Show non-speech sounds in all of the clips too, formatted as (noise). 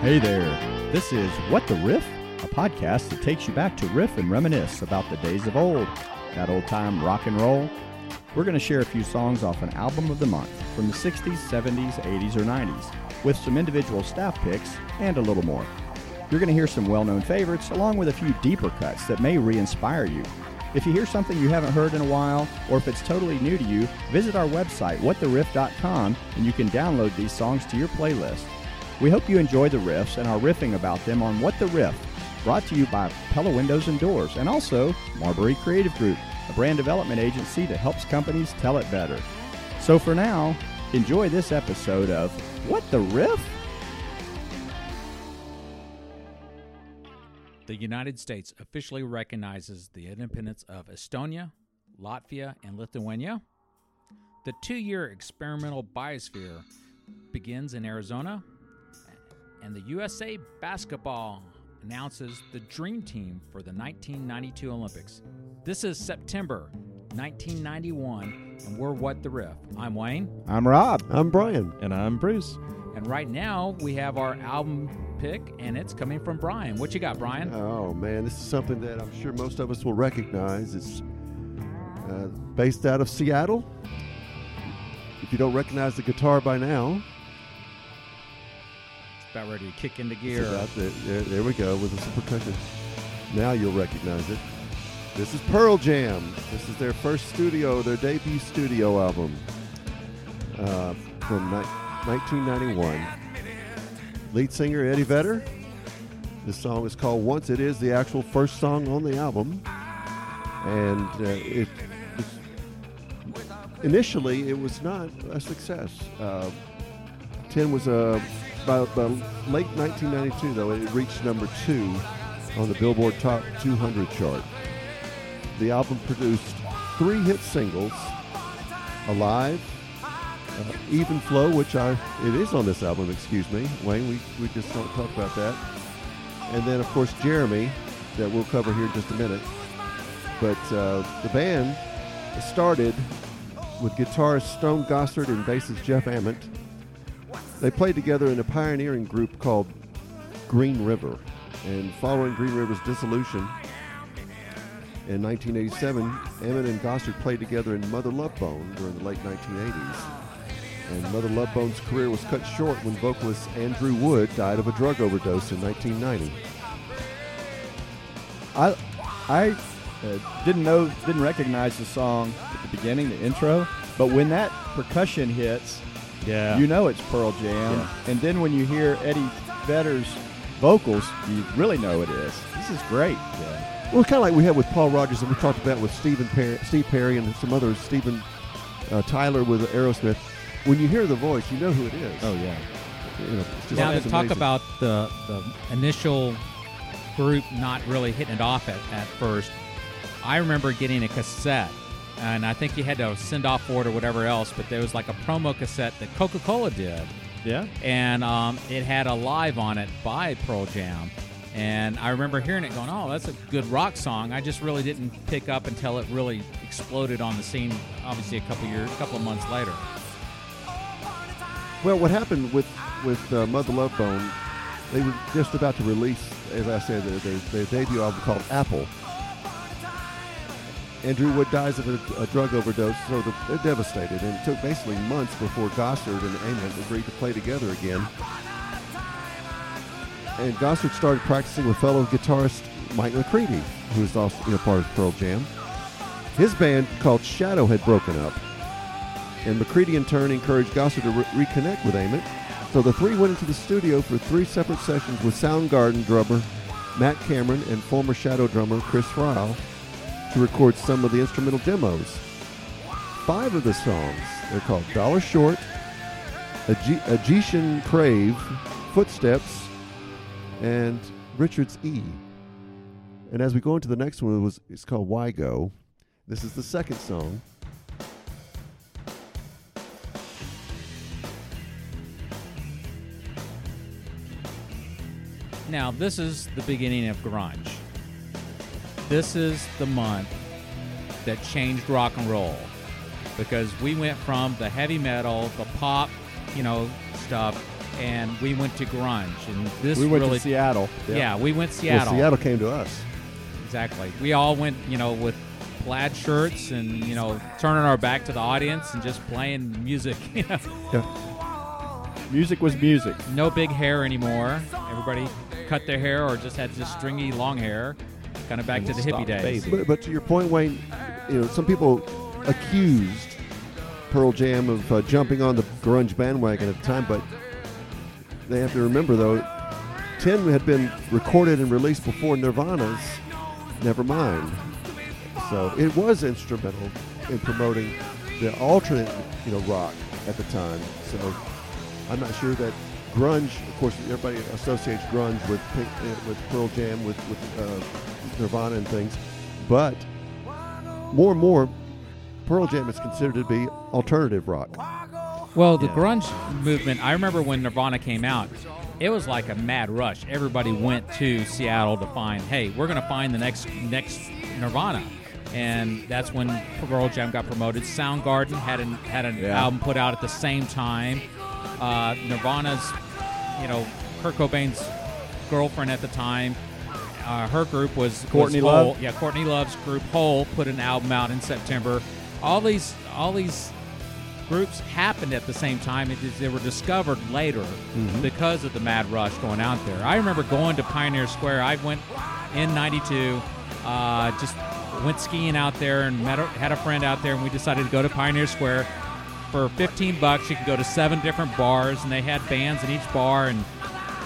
Hey there. This is What the Riff, a podcast that takes you back to riff and reminisce about the days of old, that old time rock and roll. We're going to share a few songs off an album of the month from the 60s, 70s, 80s, or 90s, with some individual staff picks and a little more. You're going to hear some well known favorites along with a few deeper cuts that may re inspire you. If you hear something you haven't heard in a while, or if it's totally new to you, visit our website, whattheriff.com, and you can download these songs to your playlist. We hope you enjoy the riffs and our riffing about them on What the Riff, brought to you by Pella Windows and Doors, and also Marbury Creative Group, a brand development agency that helps companies tell it better. So for now, enjoy this episode of What the Riff? The United States officially recognizes the independence of Estonia, Latvia, and Lithuania. The two year experimental biosphere begins in Arizona, and the USA basketball announces the dream team for the 1992 Olympics. This is September 1991, and we're What the Riff. I'm Wayne, I'm Rob. I'm Brian. And I'm Bruce. and right now we have our album pick, and it's coming from Brian. What you got, Brian? Oh man, this is something that I'm sure most of us will recognize. It's uh, based out of Seattle. If you don't recognize the guitar by now, It's about ready to kick into gear. about the- there, there we go with some percussion. Now you'll recognize it. This is Pearl Jam. This is their first studio, their debut studio album uh, from ni- 1991. Lead singer Eddie Vedder. This song is called Once. It is the actual first song on the album. And uh, it, initially, it was not a success. Uh, 10 was uh, by, by late 1992, though, it reached number two on the Billboard Top 200 chart. The album produced three hit singles Alive, uh, Even Flow, which I it is on this album, excuse me. Wayne, we, we just don't talk about that. And then, of course, Jeremy, that we'll cover here in just a minute. But uh, the band started with guitarist Stone Gossard and bassist Jeff Ament. They played together in a pioneering group called Green River. And following Green River's dissolution in 1987, Ament and Gossard played together in Mother Love Bone during the late 1980s. And Mother Love Bone's career was cut short when vocalist Andrew Wood died of a drug overdose in 1990. I I uh, didn't know, didn't recognize the song at the beginning, the intro, but when that percussion hits, Yeah. you know it's Pearl Jam. Yeah. And then when you hear Eddie Vedder's vocals, you really know it is. This is great. yeah. Well, kind of like we had with Paul Rogers, and we talked about with Stephen Perry, Steve Perry and some others, Stephen uh, Tyler with Aerosmith. When you hear the voice, you know who it is. Oh, yeah. You know, Now to talk amazing. about the the initial group not really hitting it off at, at first, I remember getting a cassette, and I think you had to send off for it or whatever else, but there was like a promo cassette that Coca Cola did, Yeah. and um, it had a live on it by Pearl Jam. And I remember hearing it going, oh, that's a good rock song. I just really didn't pick up until it really exploded on the scene, obviously a couple years, a couple of months later. Well, what happened with with uh, Mother Love Bone? They were just about to release, as I said, their, their, their debut album called Apple. Andrew Wood dies of a, a drug overdose, so they're devastated. And it took basically months before Gossard and Ament agreed to play together again. And Gossard started practicing with fellow guitarist Mike McCready, who was also you know, part of Pearl Jam. His band, called Shadow, had broken up and McCready in turn encouraged Gossard to re- reconnect with Ament. So the three went into the studio for three separate sessions with Soundgarden drummer Matt Cameron and former Shadow drummer Chris Ryle to record some of the instrumental demos. Five of the songs, they're called Dollar Short, Agytian Crave, Footsteps, and Richard's E. And as we go into the next one, it was, it's called Why Go. This is the second song. Now, this is the beginning of grunge. This is the month that changed rock and roll because we went from the heavy metal, the pop, you know, stuff and we went to grunge. And this we went really, to Seattle. yeah, we went Well, Seattle. Seattle came to us. Exactly. We all went, you know, with plaid shirts and you know, turning our back to the audience and just playing music. (laughs) You know, Yeah. Music was music. no big hair anymore. Everybody cut their hair or just had just stringy long hair. Kind of back to the hippie days. But, but to your point, Wayne, you know, some people accused Pearl Jam of uh, jumping on the grunge bandwagon at the time, but they have to remember though, Ten had been recorded and released before Nirvana's Nevermind, so it was instrumental in promoting the alternate, you know, rock at the time. So I'm not sure that grunge. Of course, everybody associates grunge with Pink, uh, with Pearl Jam, with with uh, Nirvana and things, but more and more, Pearl Jam is considered to be alternative rock. Well, the Yeah. grunge movement, I remember when Nirvana came out, it was like a mad rush. Everybody went to Seattle to find, hey, we're going to find the next next Nirvana. And that's when Pearl Jam got promoted. Soundgarden had an had an Yeah. album put out at the same time. Uh, Nirvana's, you know, Kurt Cobain's girlfriend at the time, uh, her group was was Courtney Hole. Love? Yeah, Courtney Love's group Hole put an album out in September. All these all these groups happened at the same time. It, they were discovered later because of the mad rush going out there. I remember going to Pioneer Square. I went in '92, uh, just went skiing out there and met a, had a friend out there, and we decided to go to Pioneer Square. For 15 bucks, you could go to seven different bars, and they had bands in each bar, and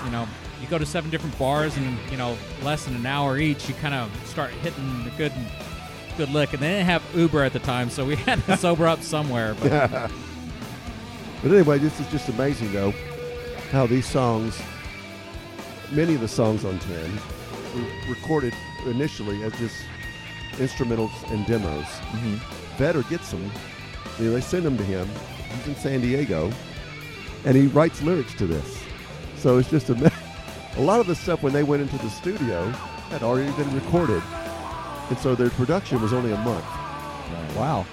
you know. You go to seven different bars, and you know, less than an hour each, you kind of start hitting the good, good lick. And they didn't have Uber at the time, so we (laughs) had to sober up somewhere. But (laughs) But anyway, this is just amazing, though, how these songs, many of the songs on 10, were recorded initially as just instrumentals and demos. Mm-hmm. Vedder gets them. You know, they send them to him. He's in San Diego, and he writes lyrics to this. So it's just a, (laughs) a lot of the stuff when they went into the studio had already been recorded, and so their production was only a month. Wow.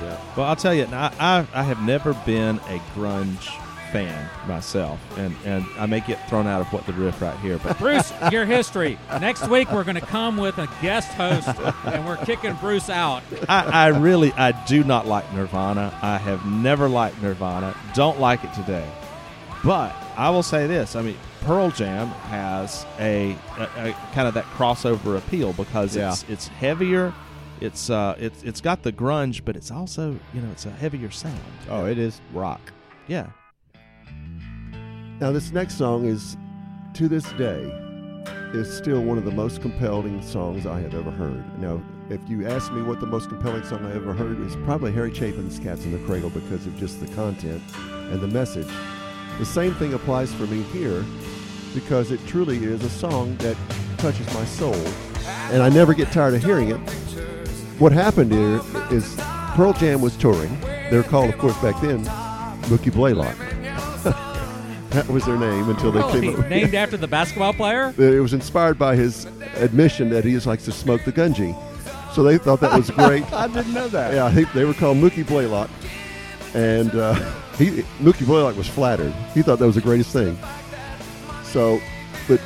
Yeah. Well, I'll tell you, I, I, I have never been a grunge fan myself, and, and I may get thrown out of what the riff right here, but (laughs) Bruce, your history. Next week we're going to come with a guest host, and we're kicking Bruce out. I, I really I do not like Nirvana. I have never liked Nirvana. Don't like it today. But I will say this: I mean, Pearl Jam has a, a, a kind of that crossover appeal because it's it's heavier. It's uh it's it's got the grunge, but it's also you know it's a heavier sound. Oh, it is rock. Yeah. Now, this next song is, to this day, is still one of the most compelling songs I have ever heard. Now, if you ask me what the most compelling song I ever heard is probably Harry Chapin's "Cats in the Cradle" because of just the content and the message. The same thing applies for me here because it truly is a song that touches my soul, and I never get tired of hearing it. What happened here is Pearl Jam was touring. They were called, of course, back then, Mookie Blaylock. (laughs) that was their name until they Really? came up. Named after the basketball player? It was inspired by his admission that he just likes to smoke the gunji. So they thought that was great. (laughs) I didn't know that. yeah, he, they were called Mookie Blaylock, and uh, (laughs) he Mookie Blaylock was flattered. He thought that was the greatest thing. So, but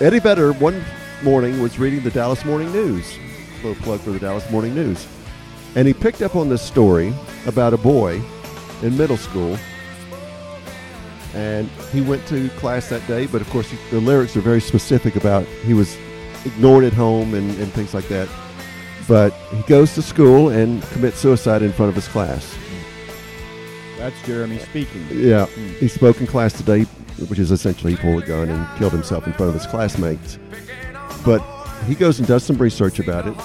Eddie Vedder one morning was reading the Dallas Morning News. Little plug for the Dallas Morning News, and he picked up on this story about a boy in middle school. And he went to class that day, but of course he, the lyrics are very specific about he was ignored at home and, and things like that. But he goes to school and commits suicide in front of his class. That's Jeremy speaking. Yeah, hmm. he spoke in class today, which is essentially he pulled a gun and killed himself in front of his classmates. But he goes and does some research about it,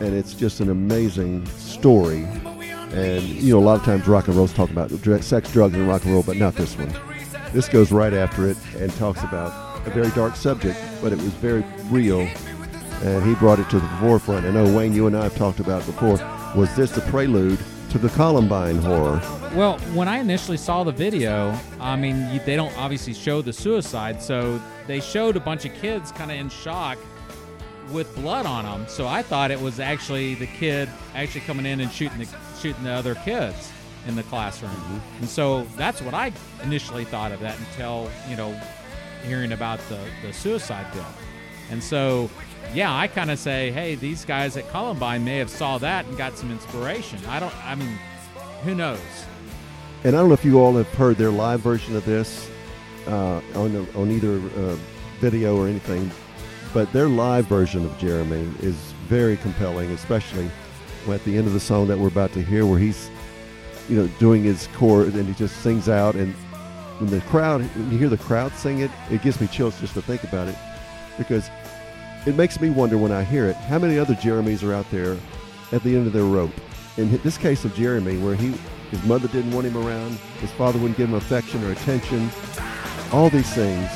and it's just an amazing story. And you know, a lot of times rock and roll's talking about sex, drugs, and rock and roll, but not this one. This goes right after it and talks about a very dark subject, but it was very real, and he brought it to the forefront. I know Wayne, you and I have talked about it before. Was this the prelude to the Columbine horror? Well, when I initially saw the video, I mean, you, they don't obviously show the suicide, so they showed a bunch of kids kind of in shock with blood on them. So I thought it was actually the kid actually coming in and shooting the shooting the other kids. in the classroom. Mm-hmm. And so that's what I initially thought of that until, you know, hearing about the, the suicide bill. And so, yeah, I kind of say, hey, these guys at Columbine may have saw that and got some inspiration. I don't, I mean, who knows? And I don't know if you all have heard their live version of this uh, on on either uh, video or anything, but their live version of Jeremy is very compelling, especially at the end of the song that we're about to hear, where he's you know doing his chord and he just sings out, and when the crowd, when you hear the crowd sing it, it gives me chills just to think about it, because it makes me wonder when I hear it, how many other Jeremys are out there at the end of their rope? In this case of Jeremy, where he his mother didn't want him around, his father wouldn't give him affection or attention, all these things.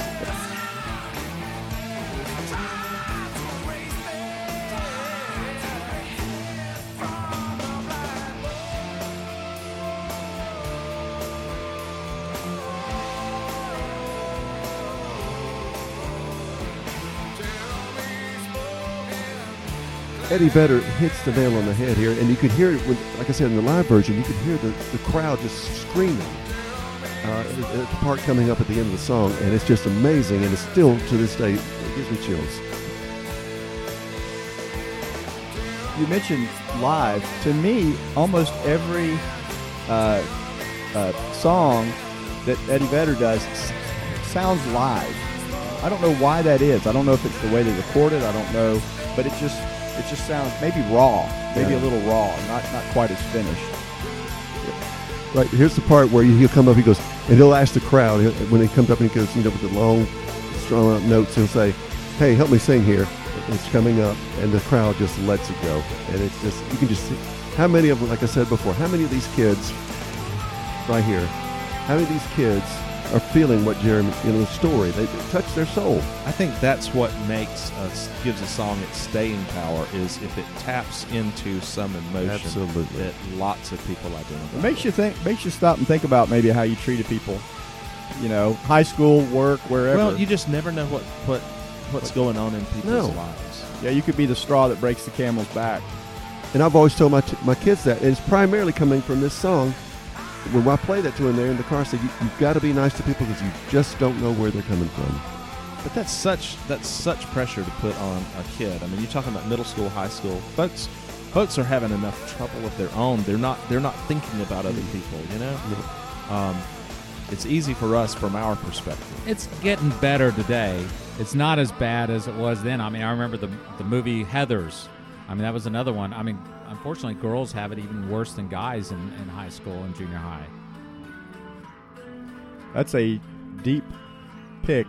Eddie Vedder hits the nail on the head here, and you could hear it, when, like I said, in the live version, you could hear the, the crowd just screaming uh, at the part coming up at the end of the song, and it's just amazing, and it's still, to this day, it gives me chills. You mentioned live. To me, almost every uh, uh, song that Eddie Vedder does sounds live. I don't know why that is. I don't know if it's the way they record it. I don't know, but it just it just sounds maybe raw, maybe Yeah. a little raw, not not quite as finished. Right, here's the part where he'll come up, he goes, and he'll ask the crowd, when he comes up and he goes, you know, with the long, strong out notes, he'll say, hey, help me sing here. It's coming up, and the crowd just lets it go. And it's just, you can just see, how many of them, like I said before, how many of these kids, right here, how many of these kids are feeling what Jeremy, you know, the story, they, they touch their soul. I think that's what makes us gives a song its staying power is if it taps into some emotion Absolutely. that lots of people identify. It makes you think, makes you stop and think about maybe how you treated people. You know, high school, work, wherever. Well, you just never know what what what's going on in people's No. lives. yeah, you could be the straw that breaks the camel's back. And I've always told my, t- my kids that. And it's primarily coming from this song. When I play that to them there in the car, I say, you, you've got to be nice to people because you just don't know where they're coming from. But that's such that's such pressure to put on a kid. I mean, you're talking about middle school, high school. Folks folks are having enough trouble of their own. They're not they're not thinking about other people, you know? Um, it's easy for us from our perspective. It's getting better today. It's not as bad as it was then. I mean, I remember the the movie Heather's. I mean, that was another one. I mean, unfortunately, girls have it even worse than guys in, in high school and junior high. That's a deep pick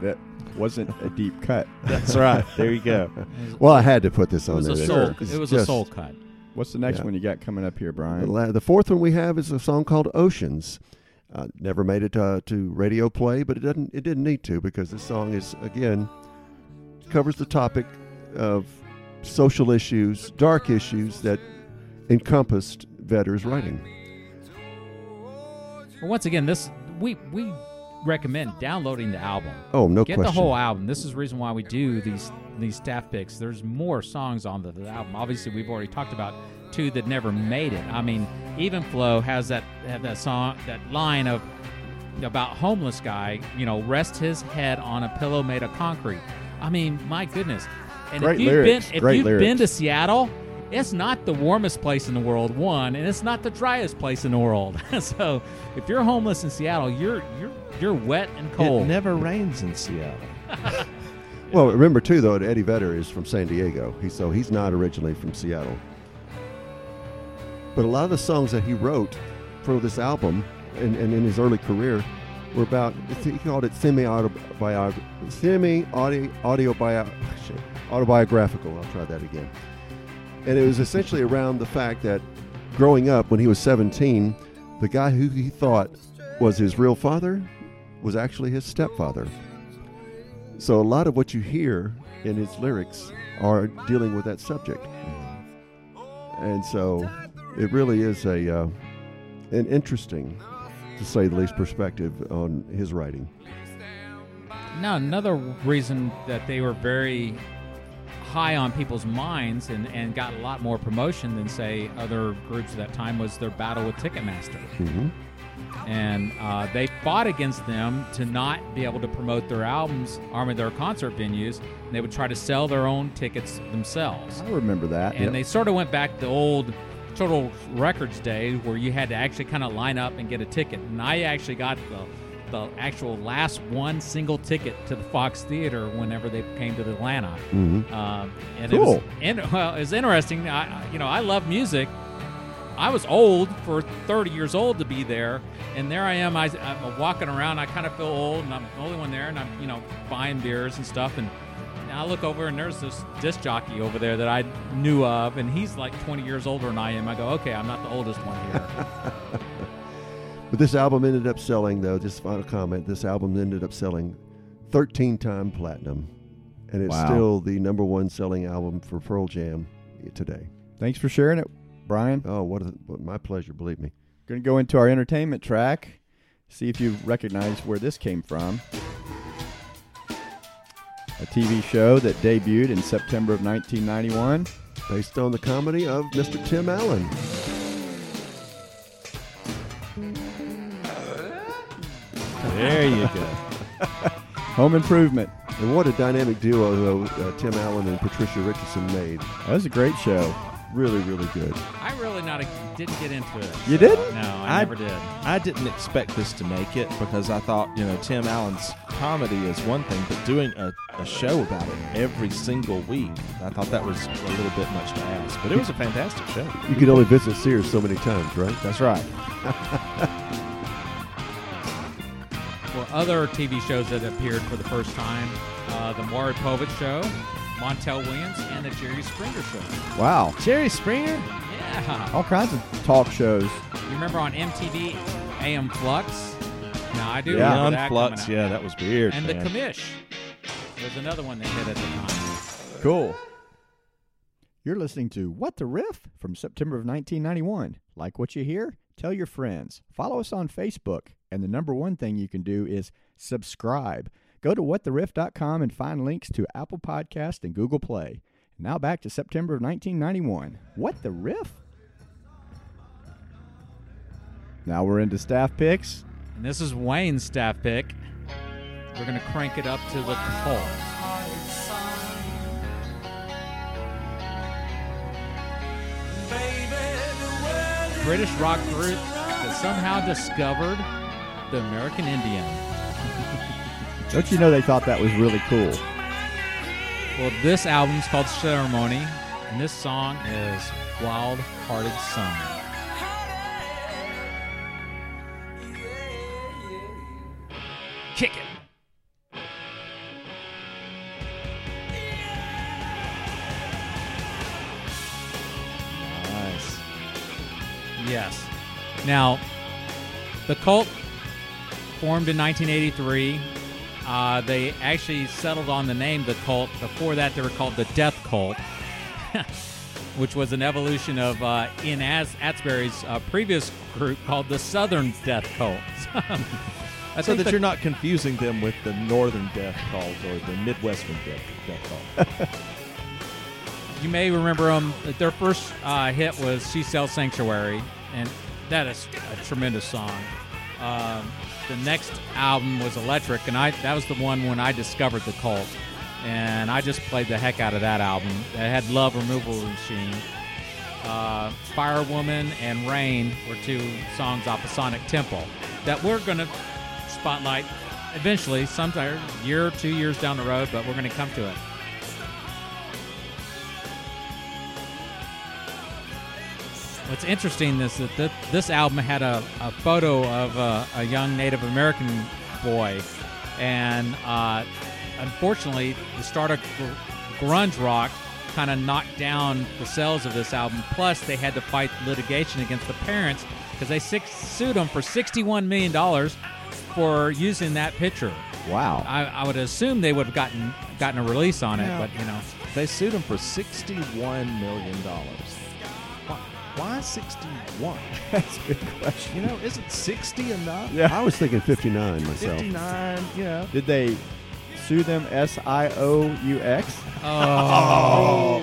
that wasn't a deep cut. (laughs) That's (laughs) right. There you go. Well, I had to put this it on was there. a soul. It was a just- soul cut. What's the next Yeah. one you got coming up here, The, Brian? la- the fourth one we have is a song called Oceans. Uh, never made it uh, to radio play, but it doesn't. It didn't need to because this song is again covers the topic of social issues, dark issues that encompassed Vedder's writing. Well, once again, this we we recommend downloading the album. Oh, no Get question. the whole album. This is the reason why we do these these staff picks. There's more songs on the, the album. Obviously, we've already talked about two that never made it. I mean, Even Flow has that have that song that line of about homeless guy. You know, rest his head on a pillow made of concrete. I mean, my goodness. And Great if you've lyrics, been if great you've been to Seattle, it's not the warmest place in the world, one, and it's not the driest place in the world. (laughs) so, if you're homeless in Seattle, you're you're you're wet and cold. It never rains in Seattle. (laughs) Well, remember too, though, Eddie Vedder is from San Diego. He, so he's not originally from Seattle. But a lot of the songs that he wrote for this album and, and in his early career were about, he called it semi autobiographical, semi autobiographical. I'll try that again. And it was essentially around the fact that growing up when he was 17, the guy who he thought was his real father was actually his stepfather. So a lot of what you hear in his lyrics are dealing with that subject, and so it really is a uh, an interesting, to say the least, perspective on his writing. Now, another reason that they were very high on people's minds and, and got a lot more promotion than say other groups at that time was their battle with Ticketmaster. hmm And uh, they fought against them to not be able to promote their albums or their concert venues. And they would try to sell their own tickets themselves. I remember that. And they sort of went back to the old Total Records day where you had to actually kind of line up and get a ticket. And I actually got the the actual last one single ticket to the Fox Theater whenever they came to Atlanta. hmm Um, and Cool. it was in, well, it was interesting. I, you know, I love music. I was old for 30 years old to be there, and there I am. I, I'm walking around. I kind of feel old, and I'm the only one there, and I'm you know buying beers and stuff. And I look over, and there's this disc jockey over there that I knew of, and he's like 20 years older than I am. I go, okay, I'm not the oldest one here. (laughs) But this album ended up selling, though. Just final comment: this album ended up selling 13 time platinum, and it's Wow. still the number one selling album for Pearl Jam today. Thanks for sharing it, Brian. Oh, what, a, what my pleasure! Believe me. Going to go into our entertainment track. See if you recognize where this came from. A TV show that debuted in September of 1991. Based on the comedy of Mr. Tim Allen. There you go. Home Improvement. And what a dynamic duo uh, Tim Allen and Patricia Richardson made. That was a great show. Really, really good. I really not didn't get into it. You so- didn't? No, I, I- never did. I didn't expect this to make it because I thought, you know, Tim Allen's comedy is one thing, but doing a, a show about it every single week, I thought that was a little bit much to ask. But it was a fantastic show. You could only visit Sears so many times, right? That's right. (laughs) For other TV shows that appeared for the first time, uh, the Maury Povich Show, Montel Williams, and the Jerry Springer Show. Wow. Jerry Springer? Yeah. All kinds of talk shows. You remember on MTV, Aeon Flux? Now I do Yeah. remember Beyond that Flux, out. yeah, that was weird. And man. the Commish was another one that hit at the time. Cool. You're listening to What the Riff from September of 1991. Like what you hear? Tell your friends. Follow us on Facebook. And the number one thing you can do is subscribe. Go to whattheriff.com and find links to Apple Podcast and Google Play. Now back to September of 1991. What the Riff? Now we're into staff picks. And this is Wayne's staff pick. We're going to crank it up to the cult. British rock group that somehow discovered the American Indian. (laughs) Don't you know they thought that was really cool? Well, this album's called Ceremony, and this song is Wild Hearted Son. Now, the cult formed in 1983. Uh, they actually settled on the name the cult. Before that, they were called the Death Cult, (laughs) which was an evolution of uh, Ian As- Astbury's uh, previous group called the Southern Death Cult. (laughs) I So that the- you're not confusing them with the Northern Death Cult or the Midwestern Death, death Cult. (laughs) You may remember them. Their first uh, hit was "She Sells Sanctuary," and that is a tremendous song. Um, the next album was Electric, and I that was the one when I discovered the cult, and I just played the heck out of that album. It had "Love Removal Machine." Uh, Fire Woman and Rain were two songs off of Sonic Temple that we're going to spotlight eventually, sometime year or two years down the road, but we're going to come to it. What's interesting is that th- this album had a, a photo of a, a young Native American boy, and uh, unfortunately, the start of grunge rock kind of knocked down the sales of this album. Plus, they had to fight litigation against the parents because they six- sued them for $61 million for using that picture. Wow. I, I would assume they would have gotten gotten a release on it, Yeah. but you know. They sued them for $61 million. Why, why 61? (laughs) That's a good question. You know, isn't 60 enough? Yeah. I was thinking 59 myself. 59, you know. Did they sue them. S I O U X. (laughs) Oh.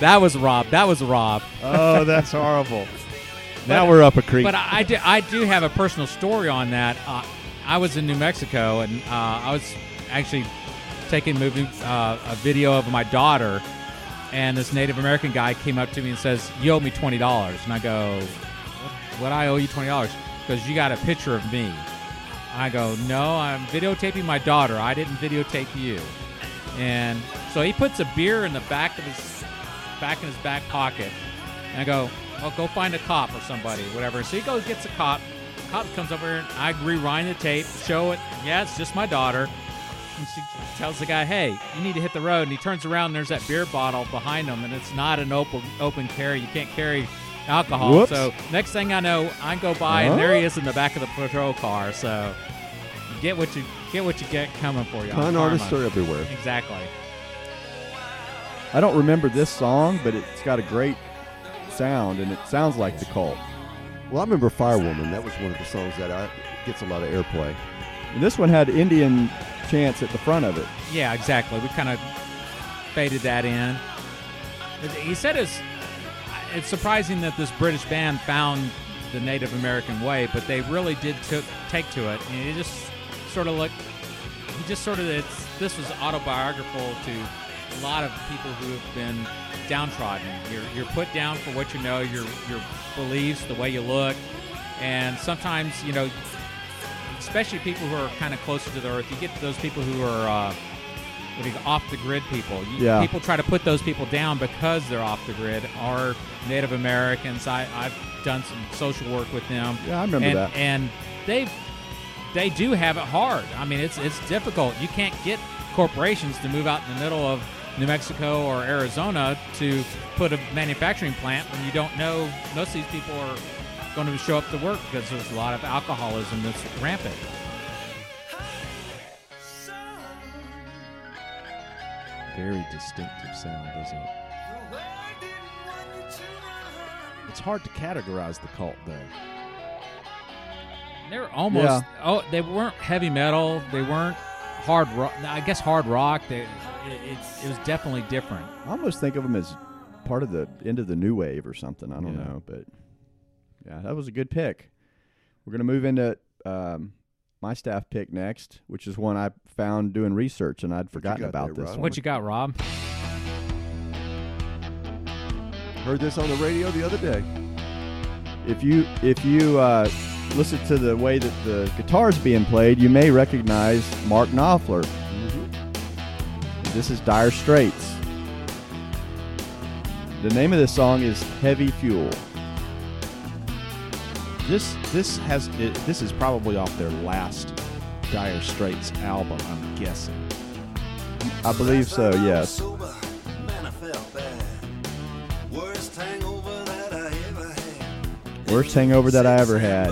That was Rob. That was Rob. Oh, that's horrible. (laughs) now we're up a creek. But I, I, do, I do have a personal story on that. Uh, I was in New Mexico, and uh, I was actually taking movie uh, a video of my daughter, and this Native American guy came up to me and says, "You owe me twenty dollars." And I go, "What? I owe you twenty dollars?" Because you got a picture of me. I go, "No, I'm videotaping my daughter. I didn't videotape you." And so he puts a beer in the back of his back in his back pocket, and I go, "Well, go find a cop or somebody, whatever." So he goes, gets a cop. Cop comes over, and I rewind the tape, show it. Yeah, it's just my daughter. And she tells the guy, "Hey, you need to hit the road." And he turns around, and there's that beer bottle behind him, and it's not an open open carry. You can't carry alcohol. Whoops. So next thing I know, I go by, and there he is in the back of the patrol car. So get what you get what you get coming for you. on Con karma. artists are everywhere. exactly. I don't remember this song, but it's got a great sound, and it sounds like the cult. Well, I remember Firewoman. That was one of the songs that I, gets a lot of airplay. And this one had Indian chants at the front of it. Yeah, exactly. We kind of faded that in. He said it's it's surprising that this British band found the Native American way, but they really did took take to it. And he just sort of looked. He just sort of it's this was autobiographical to a lot of people who have been downtrodden. You're you're put down for what you know, your your beliefs, the way you look, and sometimes you know especially people who are kind of closer to the earth. You get those people who are uh, what do you, off the grid people. You, Yeah. People try to put those people down because they're off the grid. Or Native Americans. I, I've done some social work with them. Yeah, I remember and, that. And they they do have it hard. I mean, it's it's difficult. You can't get corporations to move out in the middle of New Mexico or Arizona to put a manufacturing plant when you don't know most of these people are going to show up to work because there's a lot of alcoholism that's rampant. Very distinctive sound, isn't it? It's hard to categorize the cult, though. They were almost Yeah. oh they weren't heavy metal. They weren't hard rock. I guess hard rock. They, it, it, it was definitely different. I almost think of them as part of the end of the new wave or something. I don't Yeah. know, but yeah, that was a good pick. We're gonna move into um, my staff pick next, which is one I found doing research and I'd forgotten about there, this Rob? What you got, Rob? Heard this on the radio the other day. if you if you uh, listen to the way that the guitar's being played, you may recognize Mark Knopfler. This is Dire Straits. The name of this song is Heavy Fuel. This this has it, this is probably off their last Dire Straits album. I'm guessing. I believe so, yes. Worst hangover that I ever had.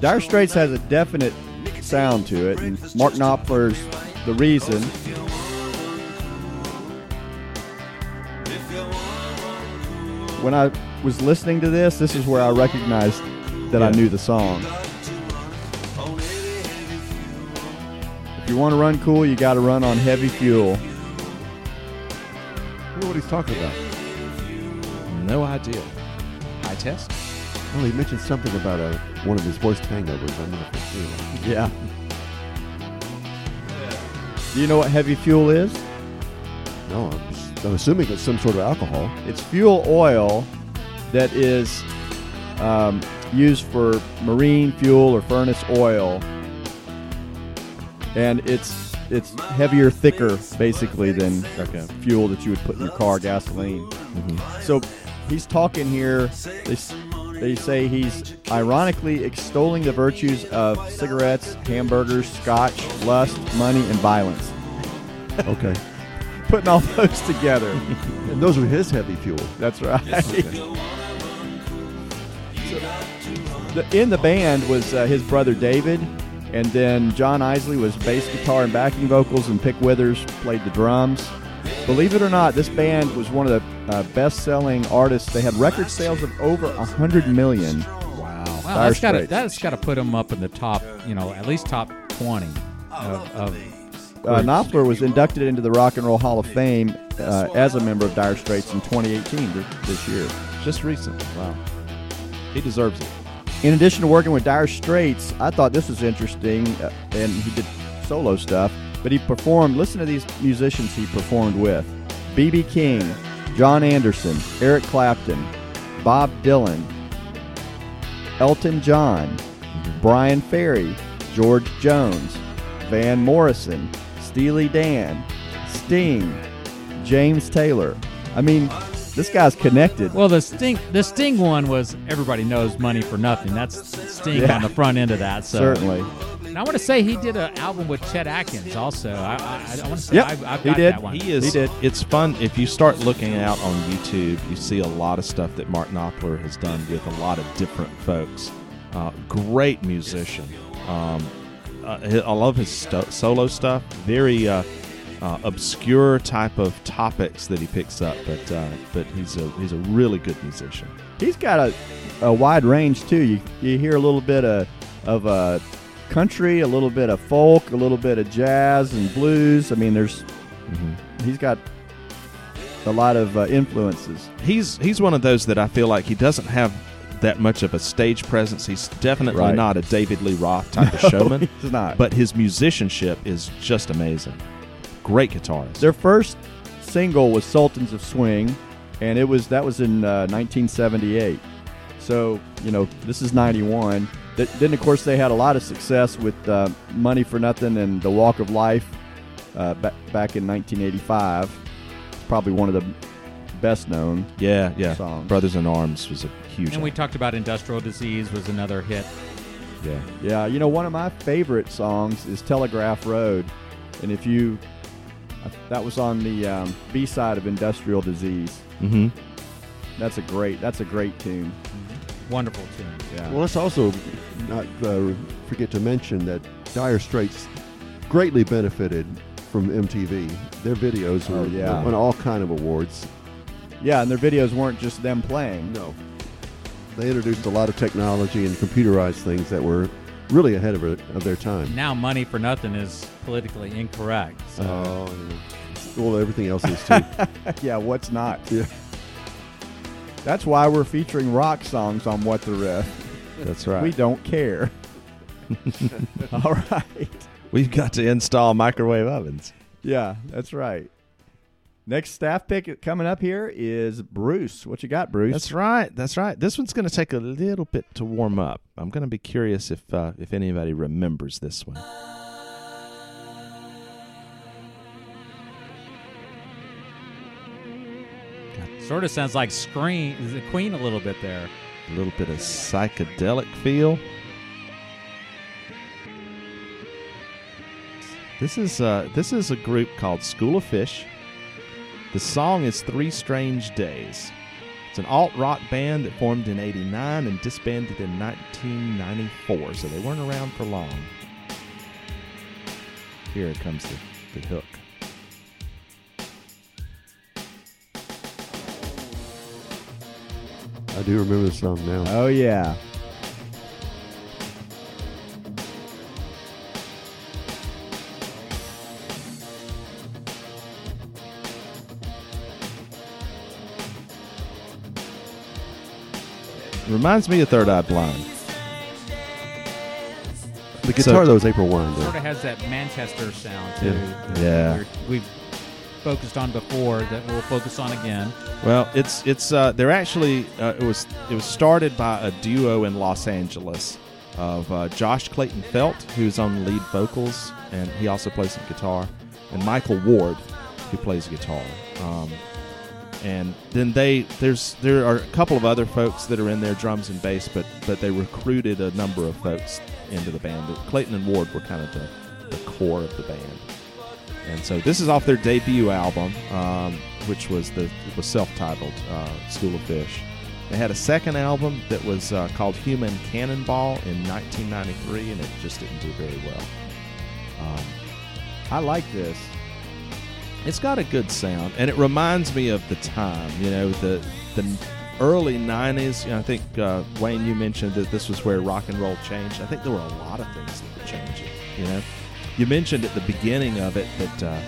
Dire Straits has a definite sound to it, and Mark Knopfler's the reason. When I was listening to this, this is where I recognized that I knew the song. If you want to run cool, you got to run on heavy fuel. I don't know what he's talking about. No idea. High test. Well, he mentioned something about a, one of his worst hangovers. I'm not sure. Yeah. Do you know what heavy fuel is? No, I'm, I'm assuming it's some sort of alcohol. It's fuel oil that is um, used for marine fuel or furnace oil, and it's it's heavier, thicker, basically than Okay. fuel that you would put in your car, gasoline. Mm-hmm. So he's talking here. They, they say he's ironically extolling the virtues of cigarettes, hamburgers, scotch, lust, money, and violence. Okay. (laughs) Putting all those together. (laughs) and those are his heavy fuel. That's right. (laughs) the, in the band was uh, his brother David, and then John Illsley was bass guitar and backing vocals, and Pick Withers played the drums. Believe it or not, this band was one of the uh, best-selling artists. They had record sales of over a hundred million. Wow. Well, Dire that's got to Straits. that's got to put them up in the top, you know, at least top twenty of, of uh, Knopfler was inducted into the Rock and Roll Hall of Fame uh, as a member of Dire Straits in 2018 this year. Just recently. Wow. He deserves it. In addition to working with Dire Straits, I thought this was interesting, uh, and he did solo stuff, but he performed, listen to these musicians he performed with B.B. King, John Anderson, Eric Clapton, Bob Dylan, Elton John, Bryan Ferry, George Jones, Van Morrison, Steely Dan, Sting, James Taylor. I mean, this guy's connected. Well, the Sting, the Sting one was everybody knows money for nothing. That's Sting Yeah. on the front end of that. So. Certainly. And I want to say he did an album with Chet Atkins also. I, I, I want to say Yep, I've, I've he got did. that one. He is. He did. It's fun if you start looking out on YouTube. You see a lot of stuff that Mark Knopfler has done with a lot of different folks. Uh, great musician. Um, uh, I love his sto- solo stuff. Very uh, uh, obscure type of topics that he picks up, but uh, but he's a he's a really good musician. He's got a, a wide range too. You you hear a little bit of of uh, country, a little bit of folk, a little bit of jazz and blues. I mean, there's he's got a lot of uh, influences. He's he's one of those that I feel like he doesn't have that much of a stage presence. He's definitely Right. not a David Lee Roth type of (laughs) showman. He's not. but his musicianship is just amazing. Great guitarist. Their first single was "Sultans of Swing," and it was that was in uh, 1978. So you know this is '91. Th- then of course they had a lot of success with uh, "Money for Nothing" and "The Walk of Life" uh, ba- back in 1985. Probably one of the best known. yeah, yeah. Songs. Brothers in Arms was a huge. and we album. talked about Industrial Disease was another hit. yeah. Yeah, you know one of my favorite songs is "Telegraph Road," and if you that was on the um, B side of "Industrial Disease." Mm-hmm. That's a great. That's a great tune. Wonderful tune. Yeah. Well, let's also not uh, forget to mention that Dire Straits greatly benefited from MTV. Their videos Oh, were yeah. won all kind of awards. Yeah, and their videos weren't just them playing. No, they introduced a lot of technology and computerized things that were really ahead of, it, of their time. Now, Money for Nothing is politically incorrect. So Oh, yeah. well, everything else is too. (laughs) yeah, what's not? yeah. That's why we're featuring rock songs on What the Riff. That's right. We don't care. (laughs) (laughs) All right. We've got to install microwave ovens. Yeah, that's right. Next staff pick coming up here is Bruce. What you got, Bruce? That's right. That's right. This one's going to take a little bit to warm up. I'm going to be curious if uh, if anybody remembers this one. sort of sounds like Scream, the Queen a little bit there. A little bit of psychedelic feel. This is uh, this is a group called School of Fish. The song is Three Strange Days. It's an alt rock band that formed in '89 and disbanded in 1994, so they weren't around for long. Here comes the, the hook. I do remember the song now. oh yeah. Reminds me of Third Eye Blind. the guitar, so- though, is April Wine. Sort of has that Manchester sound too. Yeah. Yeah. we're- We've focused on before that we'll focus on again. Well, it's it's uh, they're actually uh, it was it was started by a duo in Los Angeles of uh, Josh Clayton Felt, who's on lead vocals, and he also plays some guitar, and Michael Ward, who plays guitar. Um, and then they there's there are a couple of other folks that are in there, drums and bass, but but they recruited a number of folks into the band. Clayton and Ward were kind of the, the core of the band. And so this is off their debut album, um, which was the was self-titled uh, School of Fish. They had a second album that was uh, called Human Cannonball in 1993, and it just didn't do very well. Um, I like this. It's got a good sound, and it reminds me of the time. You know, the the early '90s. You know, I think uh, Wayne, you mentioned that this was where rock and roll changed. I think there were a lot of things that were changing. You know, you mentioned at the beginning of it that uh,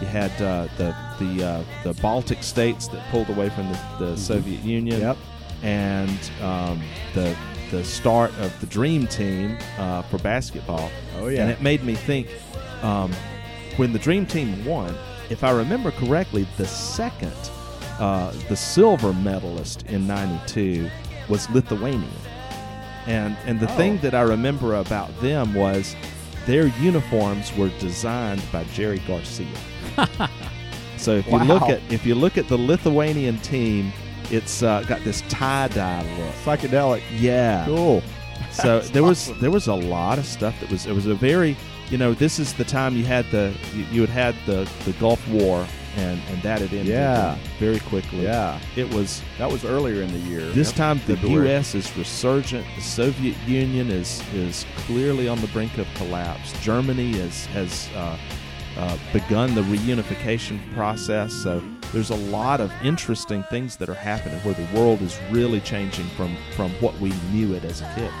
you had uh, the the uh, the Baltic states that pulled away from the, the Soviet Union. Yep. And um, the the start of the Dream Team uh, for basketball. Oh, yeah. And it made me think um, when the Dream Team won, if I remember correctly, the second, uh, the silver medalist in '92 was Lithuania. And and the Oh. thing that I remember about them was their uniforms were designed by Jerry Garcia. (laughs) so if you look at if you look at the Lithuanian team, it's uh, got this tie dye look. Psychedelic. Yeah. Cool. So That's there was there was a lot of stuff that was it was a very you know this is the time you had the you, you had had the the Gulf War and and that had ended Yeah. very quickly. Yeah. It was That was earlier in the year. this time the February. U.S. is resurgent. The Soviet Union is is clearly on the brink of collapse. Germany is, has uh, uh, begun the reunification process. So there's a lot of interesting things that are happening where the world is really changing from from what we knew it as a kid.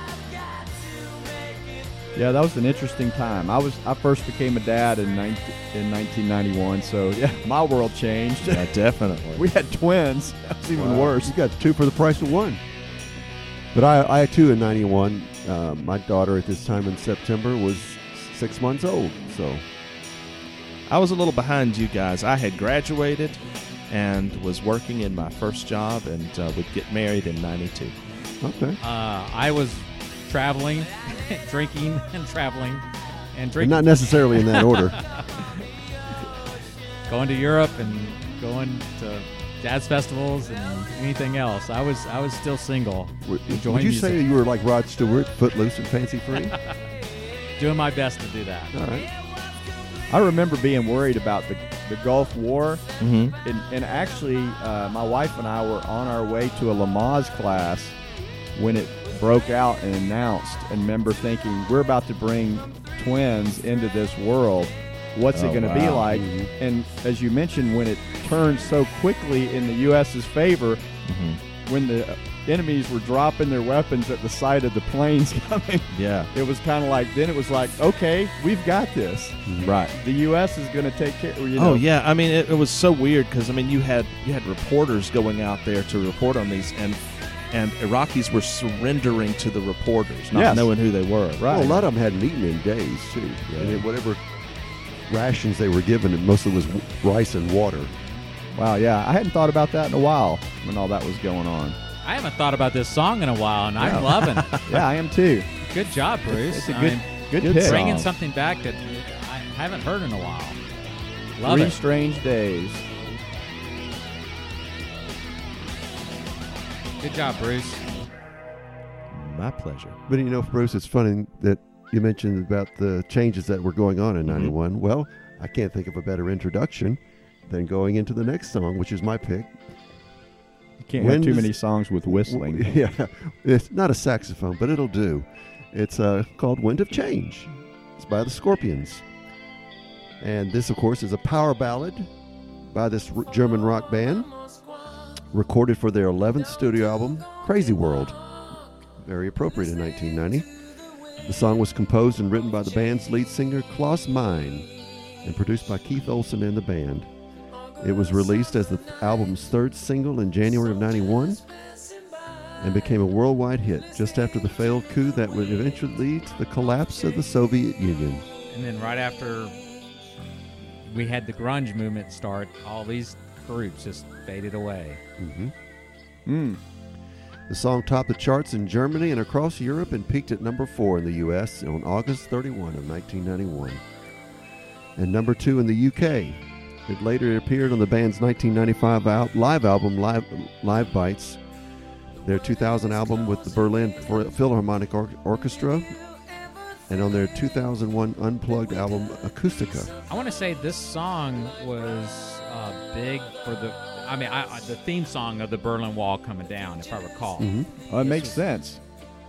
Yeah, that was an interesting time. I was I first became a dad in 19, in 1991, so (laughs) yeah, my world changed. Yeah, definitely. (laughs) we had twins. (laughs) That was even Wow. worse. You got two for the price of one. But I, I too, in '91, uh, my daughter at this time in September was six months old. So I was a little behind you guys. I had graduated and was working in my first job and uh, would get married in '92. okay, Uh, I was traveling, (laughs) drinking, and traveling, and but drinking, not necessarily in that order. (laughs) going to Europe and going to jazz festivals and anything else. I was I was still single, Would, would you music, say you were like Rod Stewart, footloose and fancy free? (laughs) doing my best to do that. All right. I remember being worried about the, the Gulf War, Mm-hmm. and, and actually, uh, my wife and I were on our way to a Lamaze class when it broke out and announced. And remember thinking, we're about to bring twins into this world. What's Oh, it going to be wow. like? Mhm. And as you mentioned, when it turned so quickly in the U.S.'s favor, Mm-hmm. when the enemies were dropping their weapons at the sight of the planes (laughs) coming, Yeah. it was kind of like, then it was like, okay, we've got this. Right. The U.S. is going to take care. You know, Oh yeah, I mean it, it was so weird because I mean you had you had reporters going out there to report on these and and Iraqis were surrendering to the reporters, not Yes. knowing who they were. Right. Well, a lot of them hadn't eaten in days too. And whatever rations they were given, it mostly was rice and water. Wow, yeah, I hadn't thought about that in a while when all that was going on. I haven't thought about this song in a while, and Yeah. I'm loving it. (laughs) Yeah, I am too. Good job, Bruce. It's a I good, mean, good, good pick. bringing something back that I haven't heard in a while. Love Three it. strange days. Good job, Bruce. My pleasure. But you know, Bruce, it's funny that you mentioned about the changes that were going on in Mhm. '91. Well, I can't think of a better introduction than going into the next song, which is my pick. You can't When have too many songs with whistling. (laughs) Yeah, it's not a saxophone, but it'll do. It's uh, called "Wind of Change." It's by the Scorpions, and this, of course, is a power ballad by this r- German rock band, recorded for their 11th studio album, "Crazy World." Very appropriate in 1990. The song was composed and written by the band's lead singer Klaus Meine, and produced by Keith Olsen and the band. It was released as the album's third single in January of 91 and became a worldwide hit just after the failed coup that would eventually lead to the collapse of the Soviet Union. And then right after we had the grunge movement start, all these groups just faded away. hmm Mm. The song topped the charts in Germany and across Europe and peaked at number four in the U.S. on August 31 of 1991. And number two in the U.K. It later appeared on the band's 1995 al- live album, Live, Live Bites, their 2000 album with the Berlin Philharmonic Or- Orchestra, and on their 2001 unplugged album, Acoustica. I want to say this song was uh, big for the. I mean, I, I, the theme song of the Berlin Wall coming down, if I recall. Mhm. Oh, it This makes was- sense.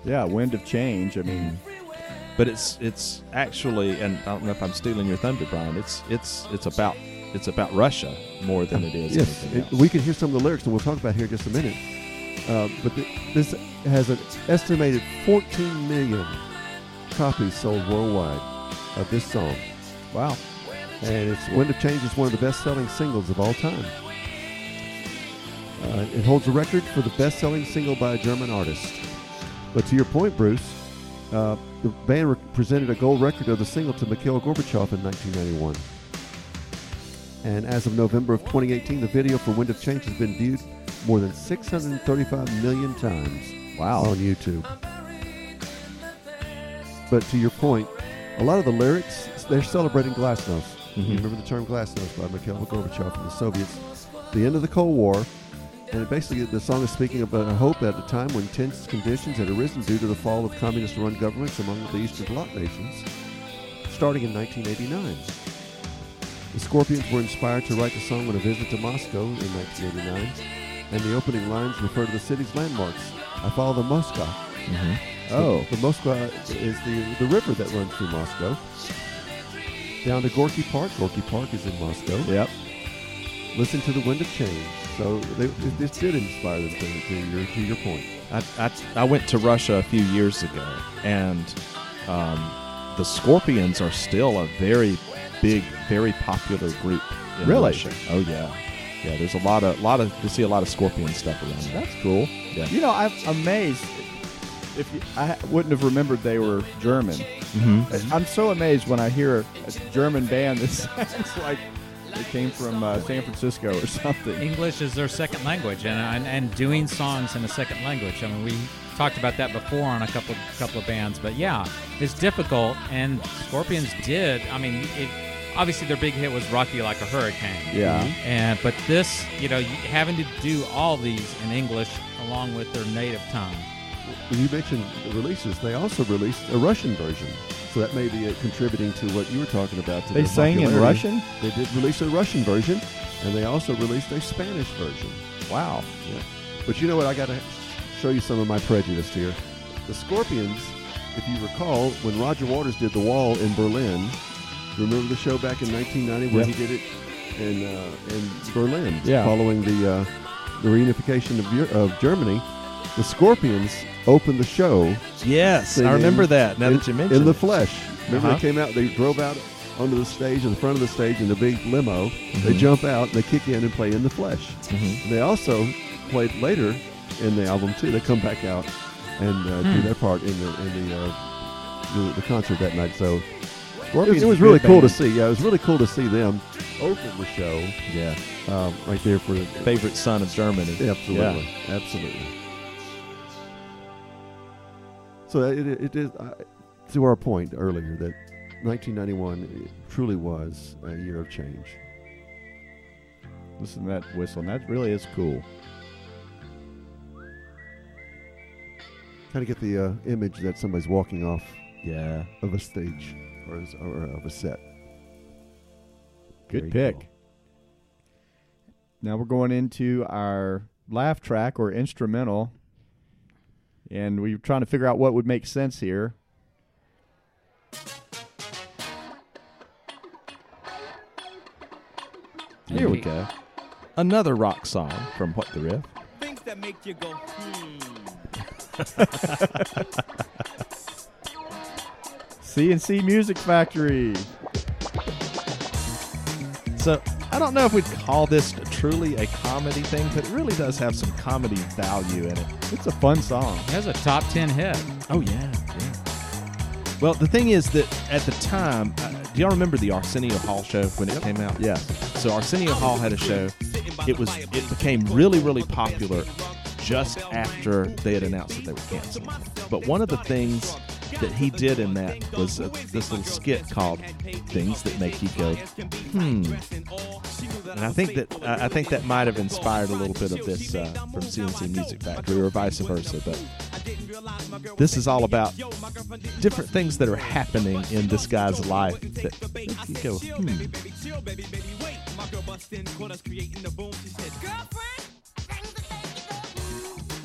Yeah, wind of change. I mean, But it's it's actually, and I don't know if I'm stealing your thunder, Brian. It's it's it's about it's about Russia more than it is Yes, it- we can hear some of the lyrics, and we'll talk about here in just a minute. Uh, but th- this has an estimated 14 million copies sold worldwide of this song. Wow. And it's Wind of Change is one of the best-selling singles of all time. Uh, it holds a record for the best-selling single by a German artist. But to your point, Bruce, uh, the band re- presented a gold record of the single to Mikhail Gorbachev in 1991. And as of November of 2018, the video for Wind of Change has been viewed more than 635 million times Wow. on YouTube. But to your point, a lot of the lyrics, they're celebrating glasnost. You Mhm. remember the term glasnost by Mikhail Gorbachev and the Soviets. The end of the Cold War, and basically the song is speaking about a hope at a time when tense conditions had arisen due to the fall of communist-run governments among the Eastern Bloc nations, starting in 1989. The Scorpions were inspired to write the song on a visit to Moscow in 1989, and the opening lines refer to the city's landmarks. I follow the Moskva. Mm-hmm. Oh. The, the Moskva is the, the river that runs through Moscow. Down to Gorky Park. Gorky Park is in Moscow. Yep. Listen to the wind of change. So they, this did inspire them to, to, your, to your point. I, I, I went to Russia a few years ago, and um, the Scorpions are still a very big, very popular group. In Really? Russia. Oh yeah, yeah. There's a lot of lot of you see a lot of Scorpion stuff around there. That's cool. Yeah. You know, I'm amazed. If you, I wouldn't have remembered they were German. Mm-hmm. I'm so amazed when I hear a German band that (laughs) sounds like they came from uh, San Francisco or something. English is their second language, and, and and doing songs in a second language. I mean, we talked about that before on a couple couple of bands, but yeah, it's difficult. And Scorpions did. I mean, it, obviously their big hit was "Rock You Like a Hurricane." Yeah. And but this, you know, having to do all these in English along with their native tongue. When you mentioned releases, they also released a Russian version. So that may be uh, contributing to what you were talking about. To They sang in. Russian? They did release a Russian version, and they also released a Spanish version. Wow. Yeah. But you know what? I got to show you some of my prejudice here. The Scorpions, if you recall, when Roger Waters did The Wall in Berlin, remember the show back in 1990 where Yep. he did it in uh, in Berlin, Yeah. following the uh, the reunification of, of Germany. The Scorpions opened the show Yes, I remember that. Now in, that you mentioned in the flesh. Remember Uh-huh. they came out, they drove out onto the stage, in the front of the stage in the big limo. They Mhm. jump out, they kick in and play in the flesh. Mhm. And they also played later in the album too. They come back out and uh, do Hmm. their part in the in the, uh, the the concert that night. So it, Scorpions it was is a really cool to see. Yeah, it was really cool to see them open the show yeah, um, right there for the favorite son of Germany. Absolutely, absolutely. So it, it, it is uh, to our point earlier that 1991 truly was a year of change. Listen to that whistle. And that really is cool. Kind of get the uh, image that somebody's walking off Yeah. of a stage or, is- or of a set. Good pick. Now we're going into our laugh track or instrumental. And we're trying to figure out what would make sense here. Here we go. Another rock song from What the Riff. Things that make you go, hmm. (laughs) C+C Music Factory. So I don't know if we'd call this truly a comedy thing, but it really does have some comedy value in it. It's a fun song. It has a top ten hit. Oh yeah, yeah. Well, the thing is that at the time, uh, do y'all remember the Arsenio Hall show when it came out? Yeah. So Arsenio Hall had a show. It was it became really really popular just after they had announced that they were canceling. it. But one of the things that he did in that was uh, this little skit called "Things That Make You Go Hmm." And I think that I think that might have inspired a little bit of this uh, from C+C Music Factory or vice versa. But this is all about different things that are happening in this guy's life that you go, hmm.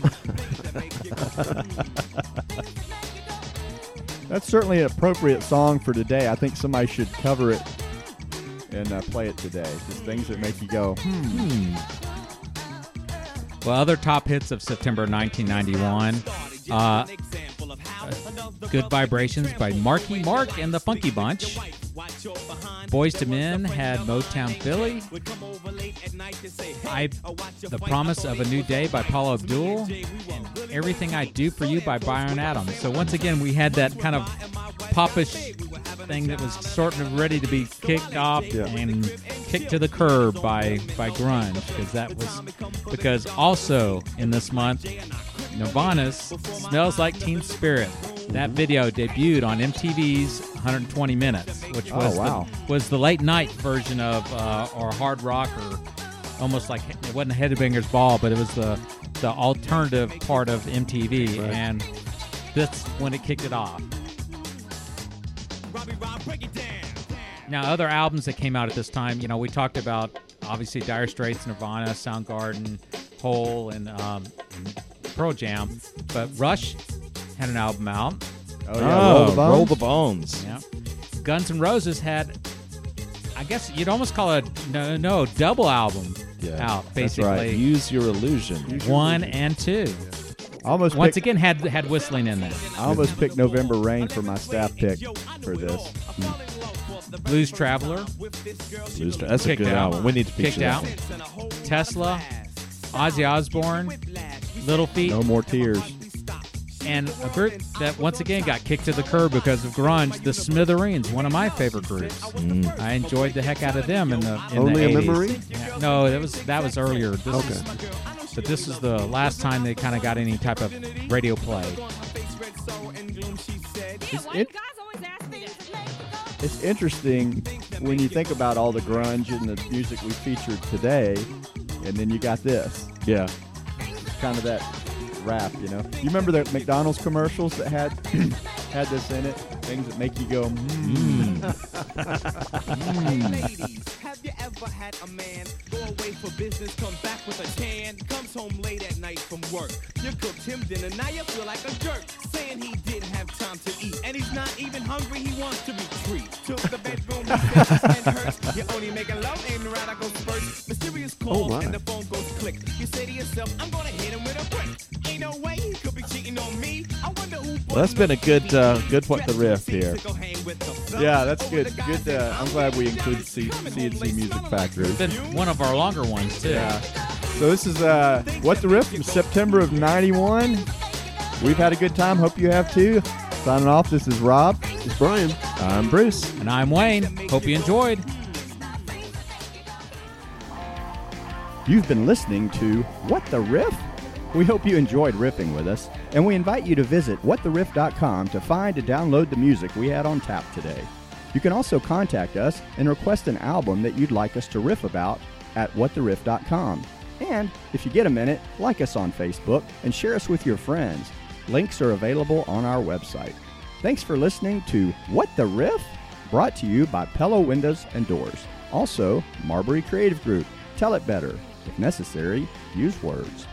(laughs) That's certainly an appropriate song for today. I think somebody should cover it and uh, play it today. Just things that make you go, hmm. Well, other top hits of September 1991. Uh, Good Vibrations by Marky Mark and the Funky Bunch. Boyz II Men had Motown Philly. I, The Promise of a New Day by Paula Abdul. And Everything I Do for You by Bryan Adams. So once again, we had that kind of popish thing that was sort of ready to be kicked off Yeah. and kicked to the curb by by grunge because that was because also in this month Nirvana's Smells Like Teen Spirit. That video debuted on MTV's 120 Minutes, which Oh, was wow. the, was the late night version of uh, or hard rock or almost like it wasn't a Headbangers Ball, but it was the the alternative part of MTV, Right. and that's when it kicked it off. Now, other albums that came out at this time, you know, we talked about obviously Dire Straits, Nirvana, Soundgarden, Hole, and, um, and Pearl Jam, but Rush had an album out. Oh, yeah. Roll the Bones? Roll the Bones. Yeah. Guns N' Roses had, I guess you'd almost call it no, no double album Yeah, out, That's right. basically. Use your illusion. One and two. I almost Once picked, again, had had whistling in there. I almost picked November Rain for my staff pick for this. Blues Traveler, Lose- That's a good out. album. We need to feature Kicked that out. Tesla, Ozzy Osbourne, Little Feat. No more tears. and a group that once again got kicked to the curb because of grunge, the Smithereens, one of my favorite groups. Mm. I enjoyed the heck out of them in the in Only the a 80s. Memory? Yeah, no, that was that was earlier. This Okay. is, but this is the last time they kind of got any type of radio play. It's, it, it's interesting when you think about all the grunge and the music we featured today, and then you got this. Yeah. It's kind of that rap, you know. You remember the McDonald's commercials that had (clears throat) had this in it? Things that make you go, (laughs) mm. Ladies, have you ever had a man go away for business, come back with a tan, comes home late at night from work? You cooked him dinner, now you feel like a jerk, saying he didn't have time to eat, and he's not even hungry, he wants to retreat. To the bedroom, he says his hand hurts, you're only making love, ain't around, I go spurts. Mysterious call, Oh, my. and the phone goes click. You say to yourself, I'm gonna hit him with a brick. Well, that's been a good, uh, good what the riff here. Yeah, that's good. Good. Uh, I'm glad we included C- C+C Music Factory. It's been one of our longer ones too. Yeah. So this is uh, what the riff from September of '91. We've had a good time. Hope you have too. Signing off. This is Rob. It's Brian. I'm Bruce. And I'm Wayne. Hope you enjoyed. You've been listening to What the Riff? We hope you enjoyed riffing with us, and we invite you to visit whattheriff.com to find and download the music we had on tap today. You can also contact us and request an album that you'd like us to riff about at whattheriff.com. And if you get a minute, like us on Facebook and share us with your friends. Links are available on our website. Thanks for listening to What the Riff? Brought to you by Pella Windows and Doors. Also, Marbury Creative Group. Tell it better. If necessary, use words.